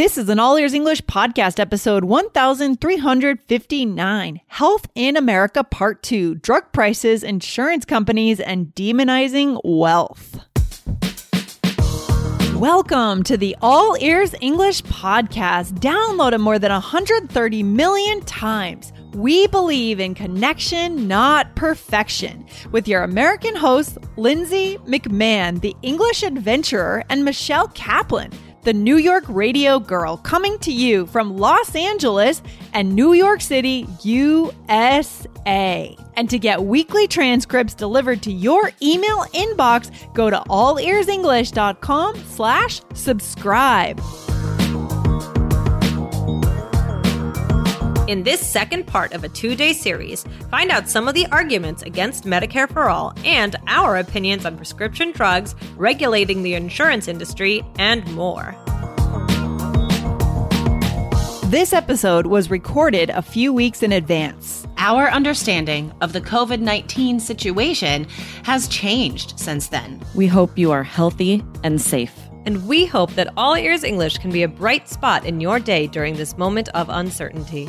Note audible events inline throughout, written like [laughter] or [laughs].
This is an All Ears English podcast episode 1359 Health in America Part 2 Drug Prices, Insurance Companies, and Demonizing Wealth. Welcome to the All Ears English podcast, downloaded more than 130 million times. We believe in connection, not perfection, with your American hosts, Lindsay McMahon, the English adventurer, and Michelle Kaplan the New York Radio Girl, coming to you from Los Angeles and New York City, USA. And to get weekly transcripts delivered to your email inbox, go to allearsenglish.com slash subscribe. In this second part of a two day series, find out some of the arguments against Medicare for All and our opinions on prescription drugs, regulating the insurance industry, and more. This episode was recorded a few weeks in advance. Our understanding of the COVID 19 situation has changed since then. We hope you are healthy and safe. And we hope that All Ears English can be a bright spot in your day during this moment of uncertainty.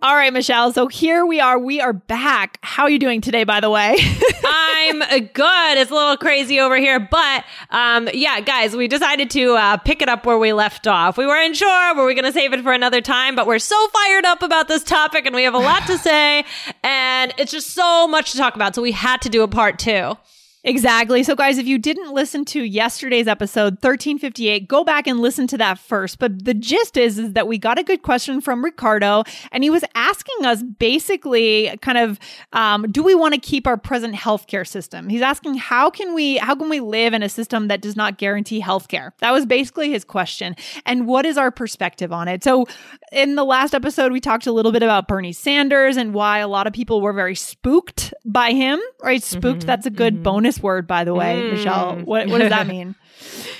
All right, Michelle. So here we are. We are back. How are you doing today, by the way? [laughs] I'm good. It's a little crazy over here, but um, yeah, guys, we decided to uh, pick it up where we left off. We weren't sure were we going to save it for another time, but we're so fired up about this topic, and we have a lot to [sighs] say, and it's just so much to talk about. So we had to do a part two. Exactly. So, guys, if you didn't listen to yesterday's episode 1358, go back and listen to that first. But the gist is, is that we got a good question from Ricardo, and he was asking us basically kind of, um, do we want to keep our present healthcare system? He's asking how can we how can we live in a system that does not guarantee healthcare? That was basically his question. And what is our perspective on it? So, in the last episode, we talked a little bit about Bernie Sanders and why a lot of people were very spooked by him. Right, spooked. Mm-hmm, that's a good mm-hmm. bonus word, by the way, mm. Michelle. What, what does that [laughs] mean?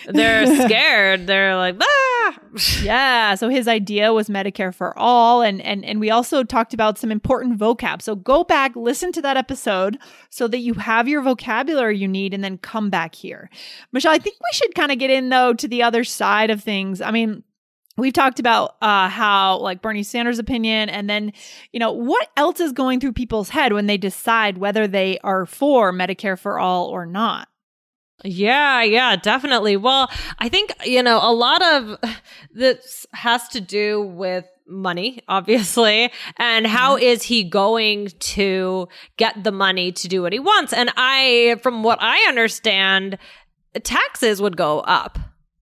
They're [laughs] scared. They're like, ah. [laughs] yeah. So his idea was Medicare for all, and and and we also talked about some important vocab. So go back, listen to that episode, so that you have your vocabulary you need, and then come back here, Michelle. I think we should kind of get in though to the other side of things. I mean, we've talked about uh, how like bernie sanders opinion and then you know what else is going through people's head when they decide whether they are for medicare for all or not yeah, yeah, definitely. Well, I think, you know, a lot of this has to do with money, obviously, and how mm-hmm. is he going to get the money to do what he wants? And I, from what I understand, taxes would go up.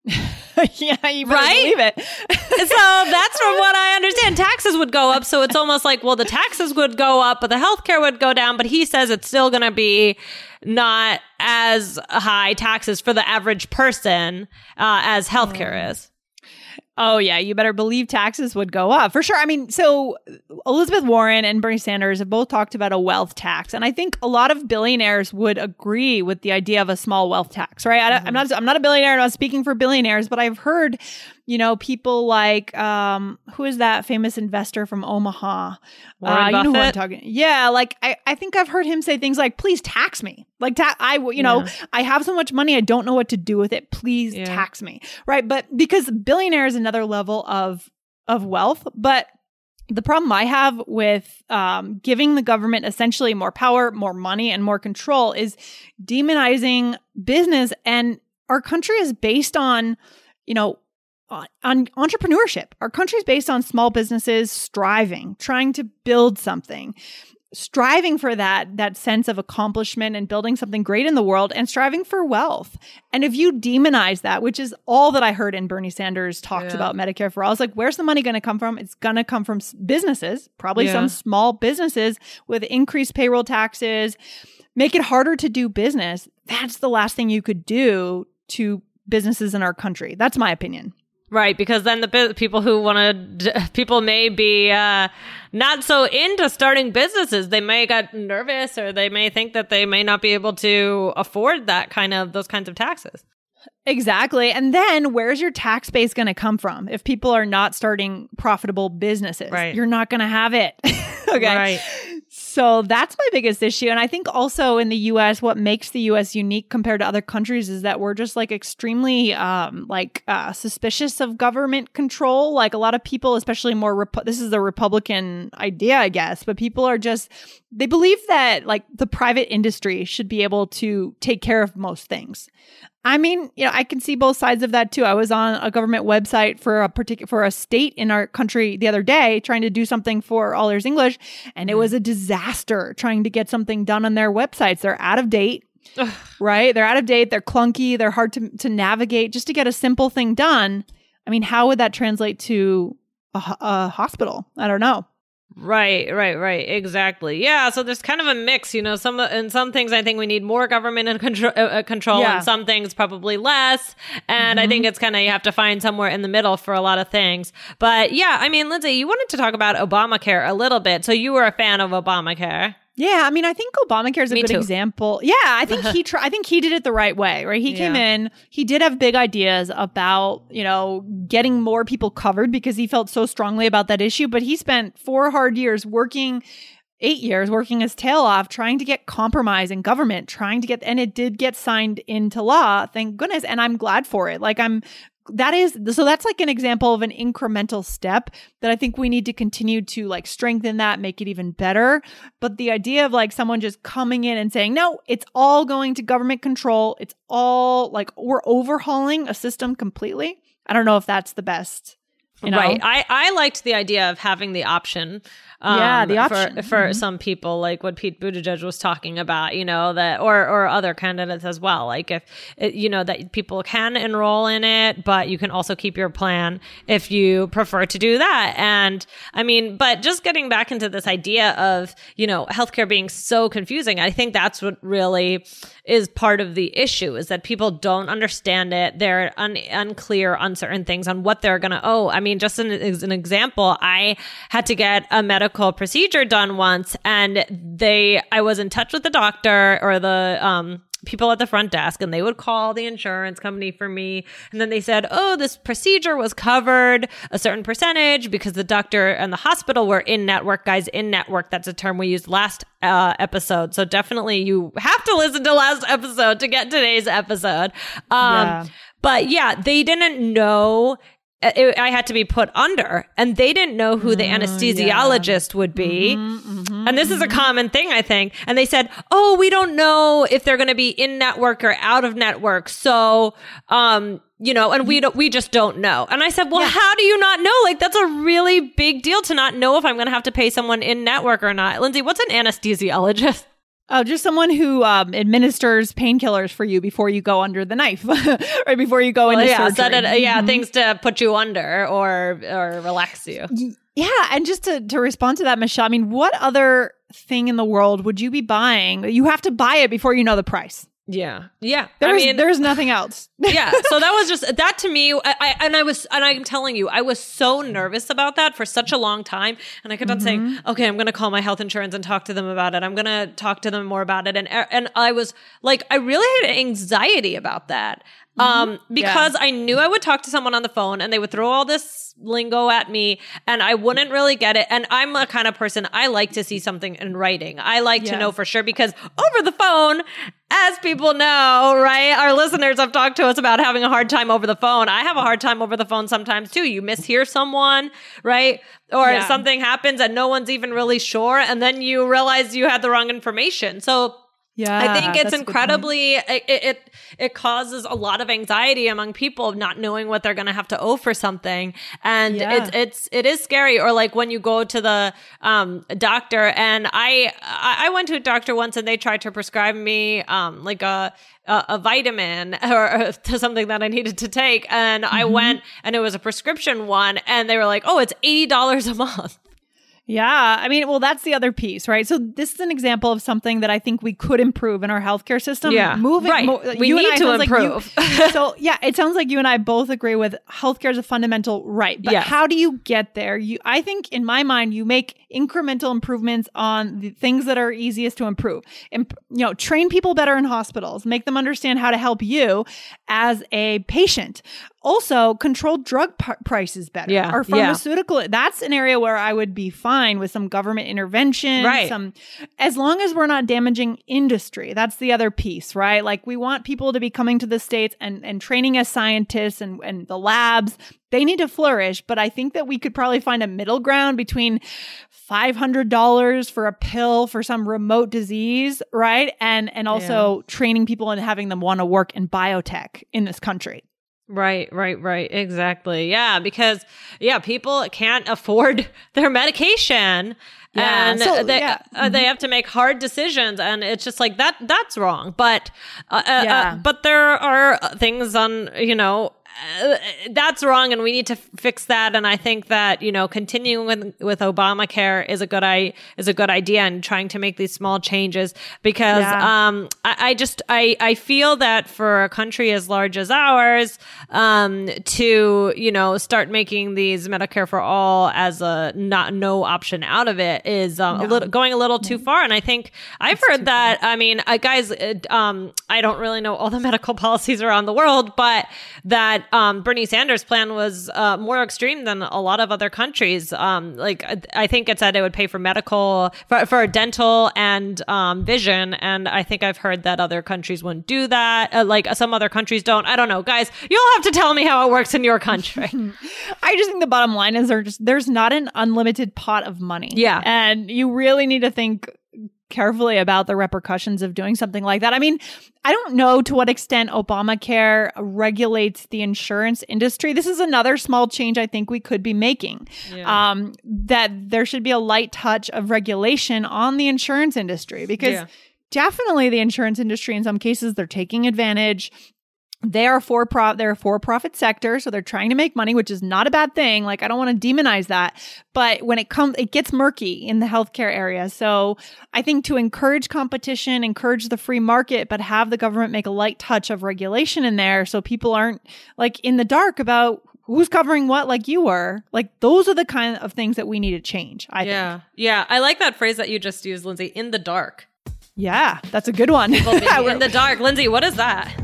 [laughs] yeah, you right? believe it. [laughs] so that's from what I understand. Taxes would go up. So it's almost like, well, the taxes would go up, but the healthcare would go down. But he says it's still going to be not as high taxes for the average person uh, as healthcare mm. is. Oh yeah, you better believe taxes would go up for sure. I mean, so Elizabeth Warren and Bernie Sanders have both talked about a wealth tax, and I think a lot of billionaires would agree with the idea of a small wealth tax, right? I, am mm-hmm. not, I'm not a billionaire. I'm not speaking for billionaires, but I've heard you know, people like um, who is that famous investor from Omaha? Uh, you know who I'm talking. Yeah, like I, I think I've heard him say things like, "Please tax me." Like ta- I, you know, yeah. I have so much money, I don't know what to do with it. Please yeah. tax me, right? But because billionaire is another level of of wealth, but the problem I have with um, giving the government essentially more power, more money, and more control is demonizing business. And our country is based on, you know, on entrepreneurship. Our country is based on small businesses striving, trying to build something, striving for that that sense of accomplishment and building something great in the world and striving for wealth. And if you demonize that, which is all that I heard in Bernie Sanders talks yeah. about Medicare for all, it's like, where's the money going to come from? It's going to come from businesses, probably yeah. some small businesses with increased payroll taxes, make it harder to do business that's the last thing you could do to businesses in our country. That's my opinion. Right, because then the people who want to, [laughs] people may be uh, not so into starting businesses. They may get nervous, or they may think that they may not be able to afford that kind of those kinds of taxes. Exactly. And then where's your tax base going to come from if people are not starting profitable businesses? Right. You're not going to have it. [laughs] okay. Right. So that's my biggest issue. And I think also in the US, what makes the US unique compared to other countries is that we're just like extremely um, like uh, suspicious of government control. Like a lot of people, especially more, Repu- this is the Republican idea, I guess, but people are just, they believe that like the private industry should be able to take care of most things. I mean, you know, I can see both sides of that too. I was on a government website for a particular for a state in our country the other day trying to do something for All Ears English, and it mm. was a disaster trying to get something done on their websites. They're out of date. right? They're out of date, they're clunky, they're hard to to navigate just to get a simple thing done. I mean, how would that translate to a, a hospital? I don't know. Right, right, right. Exactly. Yeah. So there's kind of a mix, you know. Some and some things I think we need more government and control, uh, uh, control, Yeah. and some things probably less. And I Mm-hmm. think it's kind of you have to find somewhere in the middle for a lot of things. But yeah, I mean, Lindsay, you wanted to talk about Obamacare a little bit. So you were a fan of Obamacare. Yeah, I mean, I think Obamacare is a Me good too. example. Yeah, I think he [laughs] tr- I think he did it the right way, right? He came in, he did have big ideas about, you know, getting more people covered because he felt so strongly about that issue, but he spent 4 hard years working 8 years working his tail off trying to get compromise in government, trying to get and it did get signed into law, thank goodness, and I'm glad for it. Like I'm that is so that's like an example of an incremental step that I think we need to continue to like strengthen that, make it even better. But the idea of like someone just coming in and saying, no, it's all going to government control, it's all like we're overhauling a system completely. I don't know if that's the best. You know? Right. I, I liked the idea of having the option. um, Yeah, the for- option. for, Mhm. some people, like what Pete Buttigieg was talking about, you know, that or or other candidates as well. Like if you know that people can enroll in it, but you can also keep your plan if you prefer to do that. And I mean, but just getting back into this idea of you know healthcare being so confusing, I think that's what really is part of the issue is that people don't understand it. They're un- unclear on certain things on what they're going to owe. I mean, just an, as an example, I had to get a medical procedure done once and they, I was in touch with the doctor or the, um, people at the front desk and they would call the insurance company for me. And then they said, Oh, this procedure was covered a certain percentage because the doctor and the hospital were in network guys in network. That's a term we used last uh, episode. So definitely you have to listen to last episode to get today's episode. Um, Yeah. but yeah, they didn't know. Uh, It, I had to be put under, and they didn't know who the anesthesiologist would be. and this is a common thing, I think. And they said, "Oh, we don't know if they're going to be in network or out of network." So, um, you know, and we don't, we just don't know. And I said, "Well, how do you not know? Like, that's a really big deal to not know if I'm going to have to pay someone in network or not." Lindsay, what's an anesthesiologist? Oh, just someone who um, administers painkillers for you before you go under the knife, [laughs] right before you go into yeah, surgery. it, yeah, Mhm. things to put you under or or relax you. Yeah, and just to to respond to that, Michelle, I mean, what other thing in the world would you be buying? You have to buy it before you know the price. Yeah, yeah. There's I mean, there's nothing else. [laughs] yeah. So that was just that to me. I, I and I was and I'm telling you, I was so nervous about that for such a long time, and I kept on saying, mm-hmm. "Okay, I'm going to call my health insurance and talk to them about it. I'm going to talk to them more about it." And and I was like, I really had anxiety about that. Um, because I knew I would talk to someone on the phone and they would throw all this lingo at me and I wouldn't really get it. And I'm a kind of person, I like to see something in writing. I like to know for sure because over the phone, as people know, right? Our listeners have talked to us about having a hard time over the phone. I have a hard time over the phone sometimes too. You mishear someone, right? Or Yeah. something happens and no one's even really sure. And then you realize you had the wrong information. So Yeah, I think it's that's a good point. incredibly it, it it causes a lot of anxiety among people not knowing what they're going to have to owe for something, and Yeah. it's it's it is scary. Or like when you go to the um, doctor, and I I I went to a doctor once, and they tried to prescribe me um, like a a, a vitamin [laughs] or to [laughs] something that I needed to take, and I Mm-hmm. went, and it was a prescription one, and they were like, "Oh, it's eighty dollars a month." Yeah. I mean, well, that's the other piece, right? So this is an example of something that I think we could improve in our healthcare system. Yeah. Moving, right. Mo- we you and need I to sounds like you- improve. [laughs] so [laughs] yeah, it sounds like you and I both agree with healthcare is a fundamental right. But Yes. how do you get there? You I think in my mind you make incremental improvements on the things that are easiest to improve. And you know, train people better in hospitals, make them understand how to help you as a patient. Also, control drug p- prices better. Yeah, Our yeah. pharmaceutical that's an area where I would be fine with some government intervention, Right. some as long as we're not damaging industry. That's the other piece, right? Like we want people to be coming to the states and and training as scientists and and the labs. They need to flourish, but I think that we could probably find a middle ground between $500 for a pill for some remote disease, right? And and also training people and having them want to work in biotech in this country. Right, right, right. Exactly. Yeah, because yeah, people can't afford [laughs] their medication. Yeah, And so, they yeah. uh, they have to make hard decisions, and it's just like that. That's wrong. But uh, uh, Yeah. uh, but there are things on you know uh, that's wrong, and we need to f- fix that. And I think that you know continuing with with Obamacare is a good i is a good idea, and trying to make these small changes because Yeah. um I, I just I I feel that for a country as large as ours um to you know start making these Medicare for all as a not no option out of it is um, a little going a little too far and I think I've heard that I mean uh, guys uh, um I don't really know all the [laughs] medical policies around the world but that um Bernie Sanders plan was uh, more extreme than a lot of other countries. Um like I, I think it said it would pay for medical for, for dental and um vision. And I think I've heard that other countries wouldn't do that. Uh, like some other countries don't. I don't know. Guys you'll have to tell me how it works in your country. [laughs] I just think the bottom line is there just there's not an unlimited pot of money. Yeah. And you really need to think carefully about the repercussions of doing something like that. I mean, I don't know to what extent Obamacare regulates the insurance industry. This is another small change I think we could be making. Um, that there should be a light touch of regulation on the insurance industry because Yeah. definitely the insurance industry in some cases they're taking advantage they are for pro they're a for profit sector so they're trying to make money which is not a bad thing. Like i don't want to demonize that. But when it comes it gets murky in the healthcare area. So i think to encourage competition encourage the free market but have the government make a light touch of regulation in there so people aren't like in the dark about who's covering what like you were like those are the kind of things that we need to change i think. Yeah. Yeah. I like that phrase that you just used Lindsay in the dark. Yeah. That's a good one. [laughs] In the dark. Lindsay what is that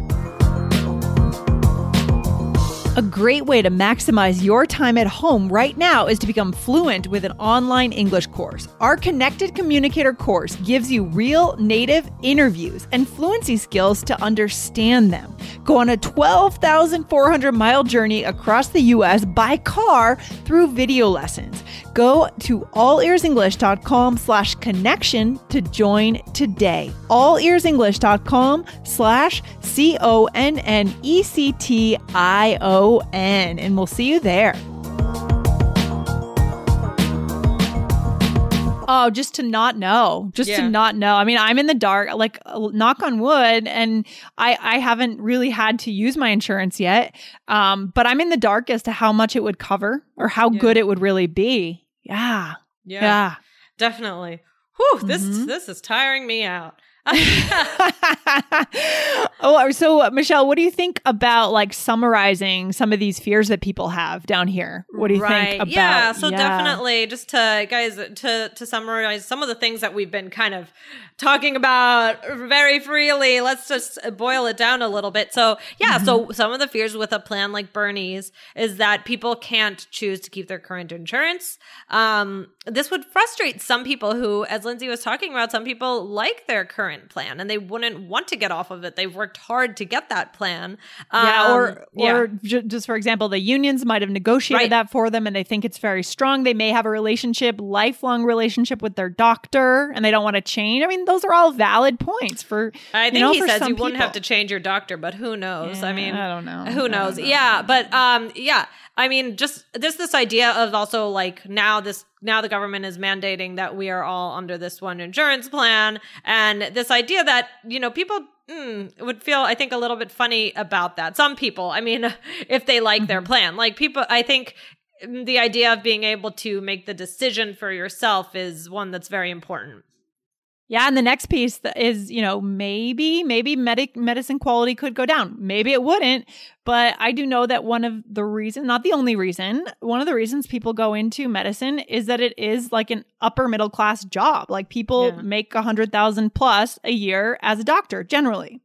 A great way to maximize your time at home right now is to become fluent with an online English course. Our Connected Communicator course gives you real native interviews and fluency skills to understand them. Go on a 12,400 mile journey across the US by car through video lessons. Go to allearsenglish.com slash connection to join today. Allearsenglish.com slash C O N N E C T I O N. And we'll see you there. Oh, just to not know, just Yeah. to not know. I mean, I'm in the dark, like knock on wood, and I I haven't really had to use my insurance yet. Um, but I'm in the dark as to how much it would cover or how good it would really be. Yeah, yeah. definitely Whew, this Mm-hmm. this is tiring me out [laughs] oh, so uh, Michelle, what do you think about like summarizing some of these fears that people have down here? What do you right. think about? Yeah, so definitely just to guys to to summarize some of the things that we've been kind of talking about very freely. Let's just boil it down a little bit. So, yeah, so Mm-hmm. some of the fears with a plan like Bernie's is that people can't choose to keep their current insurance. Um this would frustrate some people who as Lindsay was talking about, some people like their current plan and they wouldn't want to get off of it. They've worked hard to get that plan. Yeah, Um, or yeah. or just for example, the unions might have negotiated Right. that for them, and they think it's very strong. They may have a relationship, lifelong relationship with their doctor, and they don't want to change. I mean, those are all valid points for. I you think know, he says you wouldn't have to change your doctor, but who knows? I mean, I don't know. Who knows? know. Yeah, but um, yeah. I mean, just this this idea of also like now this now the government is mandating that we are all under this one insurance plan, and this idea that you know people. Mm, would feel I think a little bit funny about that. Some people, I mean, [laughs] if they like their Mm-hmm. plan, like people, I think the idea of being able to make the decision for yourself is one that's very important. Yeah, and the next piece is, you know, maybe maybe medic medicine quality could go down. Maybe it wouldn't, but I do know that one of the reasons, not the only reason, one of the reasons people go into medicine is that it is like an upper middle class job. Like people yeah. make a hundred thousand plus a year as a doctor generally.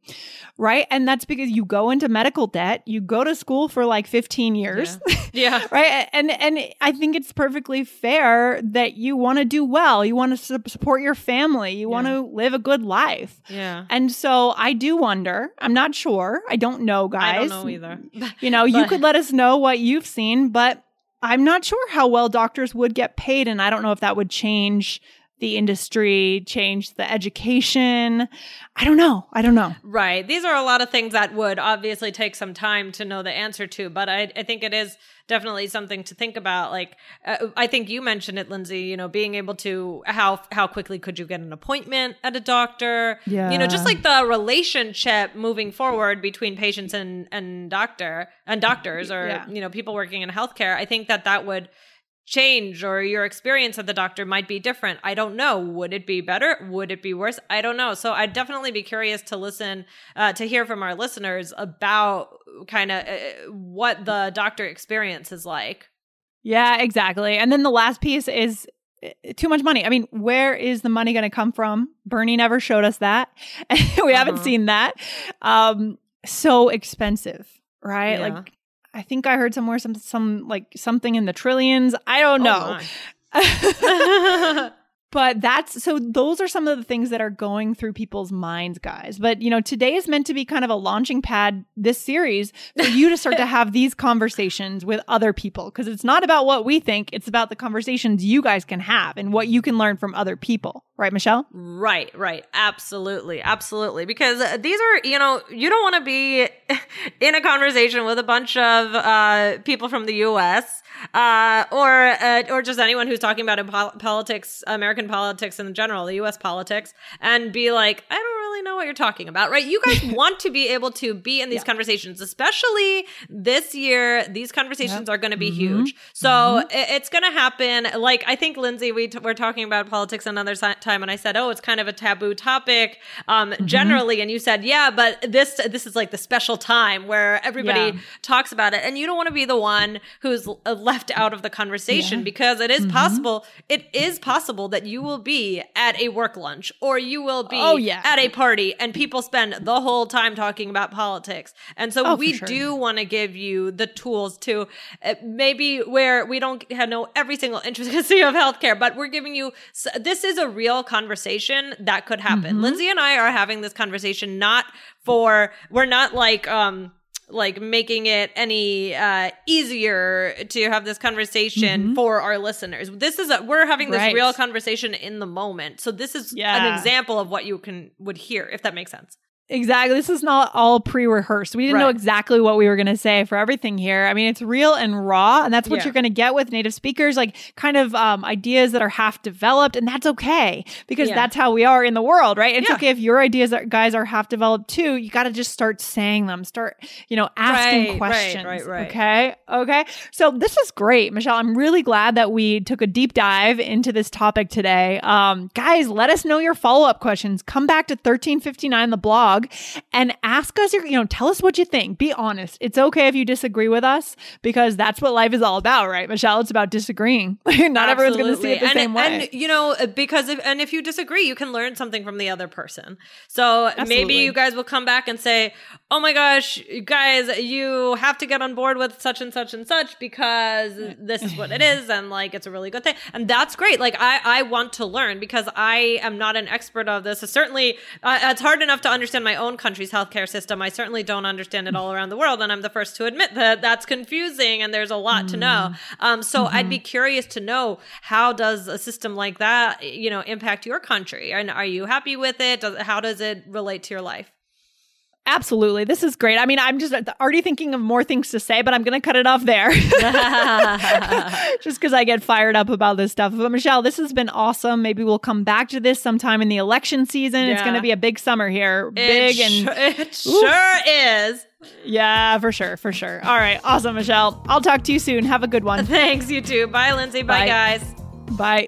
Right. And that's because you go into medical debt, you go to school for like 15 years. Yeah. [laughs] yeah. right. And, and I think it's perfectly fair that you want to do well. You want to su- support your family. You yeah. want to live a good life. Yeah. And so I do wonder, I'm not sure. I don't know, guys. I don't know either. [laughs] you know, you could let us know what you've seen, but I'm not sure how well doctors would get paid. And I don't know if that would change the industry, change the education. I don't know. I don't know. Right. These are a lot of things that would obviously take some time to know the answer to, but I, I think it is definitely something to think about. Like, uh, I think you mentioned it, Lindsay, you know, being able to, how, how quickly could you get an appointment at a doctor? Yeah. You know, just like the relationship moving forward between patients and, and doctor and doctors or, yeah. you know, people working in healthcare. I think that that would, change or your experience at the doctor might be different. I don't know. Would it be better? Would it be worse? I don't know. So I'd definitely be curious to listen, uh, to hear from our listeners about kind of uh, what the doctor experience is like. Yeah, exactly. And then the last piece is uh, too much money. I mean, where is the money going to come from? Bernie never showed us that. [laughs] we uh-huh. haven't seen that. Um, so expensive, right? Yeah. Like I think I heard somewhere some some like something in the trillions. I don't oh know. Oh [laughs] [laughs] but that's so those are some of the things that are going through people's minds guys. But you know today is meant to be kind of a launching pad this series for you to start to have [laughs] these conversations with other people. Because it's not about what we think it's about the conversations you guys can have and what you can learn from other people. Right michelle? Right right. Absolutely absolutely. Because these are you know you don't want to be [laughs] in a conversation with a bunch of uh, people from the us uh, or uh, or just anyone who's talking about politics, American politics in general, the U.S. politics, and be like, I don't know what you're talking about, right? You guys [laughs] want to be able to be in these yeah. conversations, especially this year. These conversations yep. are going to be mm-hmm. huge, so mm-hmm. it, it's going to happen. Like I think Lindsay, we t- were talking about politics another time, and I said, oh, it's kind of a taboo topic um, mm-hmm. generally, and you said, yeah, but this this is like the special time where everybody yeah. talks about it, and you don't want to be the one who's left out of the conversation yeah. because it is mm-hmm. possible. It is possible that you will be at a work lunch or you will be oh, yeah. at a party and people spend the whole time talking about politics. And so oh, we sure. do want to give you the tools to uh, maybe where we don't know every single intricacy of healthcare, but we're giving you this is a real conversation that could happen. Mm-hmm. Lindsay and I are having this conversation not for we're not like um like making it any uh, easier to have this conversation mm-hmm. for our listeners. This is a, we're having this right. real conversation in the moment. So this is yeah. an example of what you can would hear if that makes sense. Exactly. This is not all pre rehearsed. We didn't right. know exactly what we were going to say for everything here. I mean, it's real and raw, and that's what yeah. you're going to get with native speakers, like kind of um, ideas that are half developed, and that's okay because yeah. that's how we are in the world, right? It's yeah. okay if your ideas, are, guys, are half developed too. You got to just start saying them, start, you know, asking right, questions. Right, right, right. Okay. Okay. So this is great, Michelle. I'm really glad that we took a deep dive into this topic today. Um, guys, let us know your follow up questions. Come back to 1359, the blog blog and ask us your, you know, tell us what you think. Be honest. It's okay if you disagree with us because that's what life is all about, right, Michelle? It's about disagreeing. [laughs] Not Absolutely. everyone's going to see it the and, same way. And, you know, because if, and if you disagree, you can learn something from the other person. So Absolutely. maybe you guys will come back and say, oh my gosh, guys, you have to get on board with such and such and such because this is what it [laughs] is. And like, it's a really good thing. And that's great. Like, I, I want to learn because I am not an expert of this. So certainly, uh, it's hard enough to understand understand my own country's healthcare system. I certainly don't understand it all around the world. And I'm the first to admit that that's confusing and there's a lot mm. to know. Mm-hmm. Um, so mm-hmm. I'd be curious to know how does a system like that, you know, impact your country? And are you happy with it? Does, how does it relate to your life? Absolutely. This is great. I mean, I'm just already thinking of more things to say, but I'm going to cut it off there. [laughs] just because I get fired up about this stuff. But Michelle, this has been awesome. Maybe we'll come back to this sometime in the election season. Yeah. It's going to be a big summer here. Big it and. Sh- it sure is. Yeah, for sure, for sure. All right, awesome, Michelle. I'll talk to you soon. Have a good one. [laughs] Thanks, you too. Bye, Lindsay. Bye, Bye. guys. Bye.